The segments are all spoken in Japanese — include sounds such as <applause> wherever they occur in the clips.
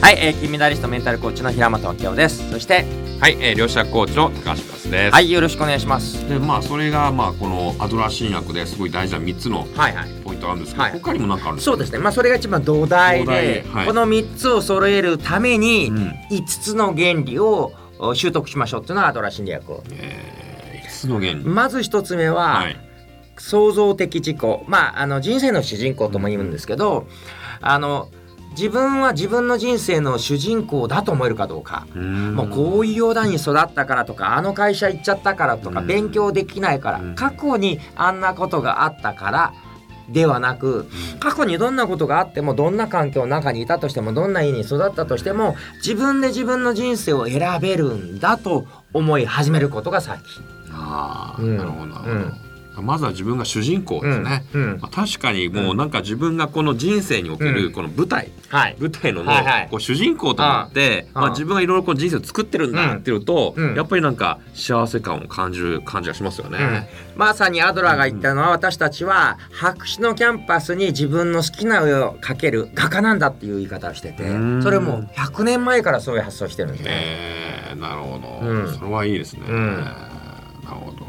はい、えー、金メダリストメンタルコーチの平本明夫です。そしてはい、えー、両者コーチの高橋康です。はいよろしくお願いします。で、まあ、それが、まあ、このアドラー新薬ですごい大事な三つのはいはい。ポイントがあるんですけど、はい他にも何かあるんですか？そうですね。まあそれが一番土台ではい。この3つを揃えるためにうん。5つの原理をお習得しましょうっていうのがアドラー心理学えー、五つの原理。まず1つ目は、はい。創造的自己。まああの人生の主人公とも言うんですけどあの自分は自分の人生の主人公だと思えるかどうか。もうこういうように育ったからとかあの会社行っちゃったからとかうん。勉強できないからうん。過去にあんなことがあったからではなく過去にどんなことがあってもどんな環境の中にいたとしてもどんな家に育ったとしても自分で自分の人生を選べるんだと思い始めることが先。ああ、うん。なるほどなるほど。まずは自分が主人公ですね。うんうん。まあ、確かにもうなんか自分がこの人生におけうん。るこの舞台、はい。舞台の,、はいはい。こう主人公となってああまあ、自分がいろいろこう人生を作ってるんだっていうと、うん。やっぱりなんか幸せ感を感じる感じがしますよね。まさにアドラーが言ったのは私たちは白紙のキャンパスに自分の好きな絵を描ける画家なんだっていう言い方をしててうん。それもう100年前からそういう発想してるんですね。えー、なるほど、うん。それはいいですね。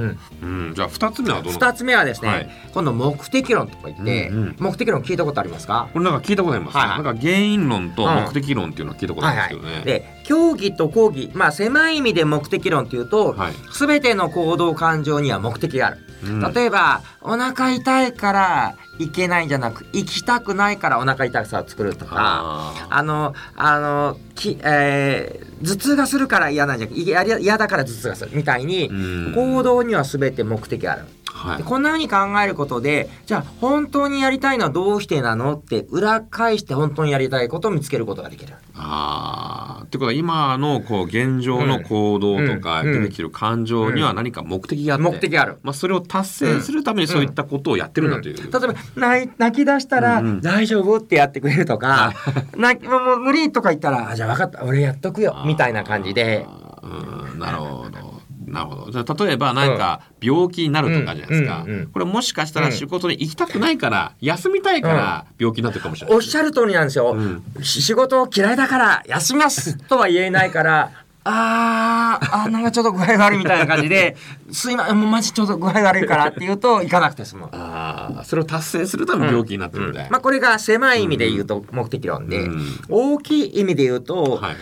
うん。じゃあ二つ目はどの？2つ目はですね、はい。今度目的論とか言って、うんうん。目的論聞いたことありますか？これなんか聞いたことあります、はいはい。なんか原因論と目的論っていうのは聞いたことあはいはいるんですけどね。で競技と講義まあ狭い意味で目的論っていうと、はい。全ての行動感情には目的がある、うん。例えばお腹痛いから行けないんじゃなく行きたくないからお腹痛さを作るとかああのあのき、えー頭痛がするから嫌なんじゃなく嫌嫌だから頭痛がするみたいに、うん行動には全て目的がある。はいでこんな風に考えることでじゃあ本当にやりたいのはどうしてなのって裏返して本当にやりたいことを見つけることができる。あーってことは今のこう現状の行動とかうん出てきてる感情には何か目的があって、目的がある。まあ、それを達成するためにそういったことをやってるんだという。例えば泣い泣き出したら大丈夫ってやってくれるとか、<laughs> 泣きもう無理とか言ったらあじゃあ分かった俺やっとくよみたいな感じで。うんなるほど。なるほど。じゃあ例えばなんか病気になるとかじゃないですか。うんうんうんこれもしかしたら仕事に行きたくないから、休みたいから病気になってるかもしれない。おっしゃる通りなんですよ、仕事嫌いだから休みますとは言えないからあーあーなんかちょっと具合悪いみたいな感じで「<laughs> すいませんもうマジちょっと具合悪いから」って言うと行かなくて済む。ああ、それを達成するために病気になってるみたいな。まあ、これが狭い意味で言うと目的論で、うん大きい意味で言うと、はい。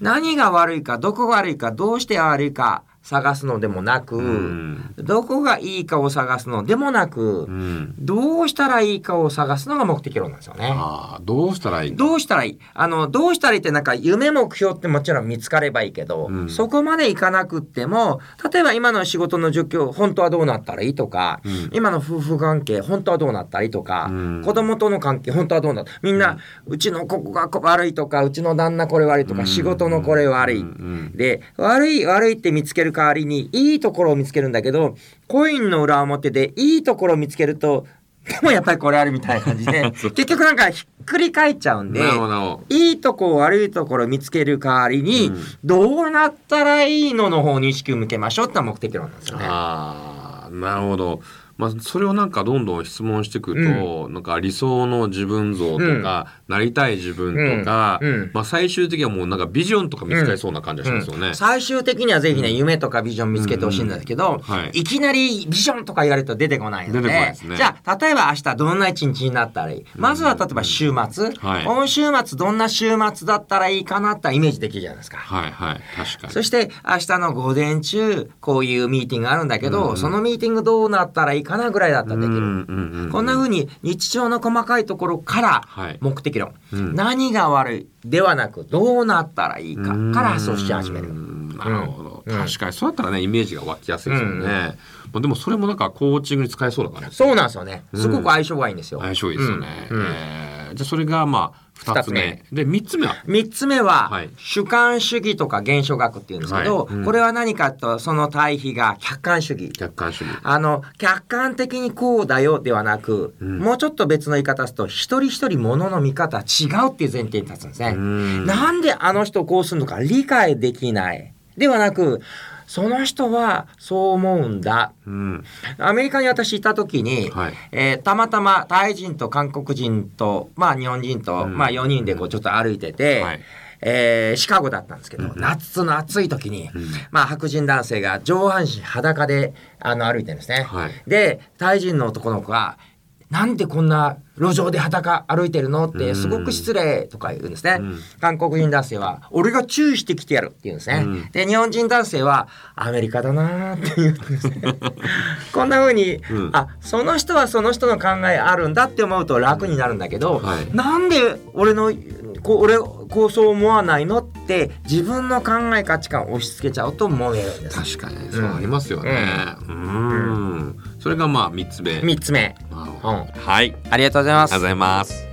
何が悪いかどこが悪いかどうして悪いか探すのでもなく、うん。どこがいいかを探すのでもなく、うん。どうしたらいいかを探すのが目的論なんですよね。どうしたらいいか。どうしたらいい？あのどうしたらいいってなんか夢目標ってもちろん見つかればいいけど、うん。そこまでいかなくっても例えば今の仕事の状況本当はどうなったらいいとか、うん。今の夫婦関係本当はどうなったらいいとか、うん。子供との関係本当はどうなったみんな、うちのここが悪いとかうちの旦那これ悪いとか、うん。仕事のこれ悪い、うん。で悪い悪いって見つける代わりにいいところを見つけるんだけどコインの裏表でいいところを見つけるとでもやっぱりこれあるみたいな感じで <laughs> 結局なんかひっくり返っちゃうんでいいとこ悪いところを見つける代わりに、うんどうなったらいいのの方に意識を向けましょうって目的論なんですよね。ああ、なるほど。まあ、それをなんかどんどん質問していくと、なんか理想の自分像とか、なりたい自分とか、うん。うん。まあ最終的にはもうなんかビジョンとか見つかりそうな感じがしますよね。最終的にはぜひね、夢とかビジョン見つけてほしいんですけど、うん。はい。い、きなりビジョンとか言われると出てこないのでね。じゃあ例えば明日どんな一日になったらいい？まずは例えば週末、はい。今週末どんな週末だったらいいかなってイメージできるじゃないですか。はいはい、確かに。そして明日の午前中こういうミーティングがあるんだけど、うん。そのミーティングどうなったらいいかなぐらいだったらできる。うんうんうんこんな風に日常の細かいところからはい。目的論、うん。何が悪い？ではなくどうなったらいいかから発想し始める。うん。なるほど、うん。確かにそうだったらねイメージが湧きやすいですよね、うん。まあ、でもそれもなんかコーチングに使えそうだからね。そうなんですよね。すごく相性がいいんですよ。相性いいですよね、うん。うん。えー。じゃあそれがまあ二つ目。で三つ目は？三つ目は、はい。主観主義とか現象学っていうんですけど、はい。うん。これは何かとその対比が客観主義。客観主義。あの客観的にこうだよではなく、うん。もうちょっと別の言い方すると一人一人ものの見方違うっていう前提に立つんですね。うん。なんであの人こうするのか理解できない。ではなくその人はそう思うんだ。うん。アメリカに私いた時に、はい。えーたまたまタイ人と韓国人と、まあ、日本人と、うん。まあ、4人でこうちょっと歩いてて、はい。えーシカゴだったんですけど、うん。夏の暑い時に、うん。まあ、白人男性が上半身裸であの歩いてるんですね。はい。でタイ人の男の子が「なんでこんな路上で裸歩いてるの?」ってすごく失礼とか言うんですね。うん韓国人男性は「俺が注意してきてやる」って言うんですね。うんで日本人男性は「アメリカだな」って言うんですね。<laughs> こんな風に、うんあその人はその人の考えあるんだって思うと楽になるんだけど、はいなんで俺のこう俺こうそう思わないのって自分の考え価値観を押し付けちゃうと揉めるんです。確かにそうありますよねうんそれがまあ三つ目三つ目、はい。ありがとうございます。ありがとうご。ざいます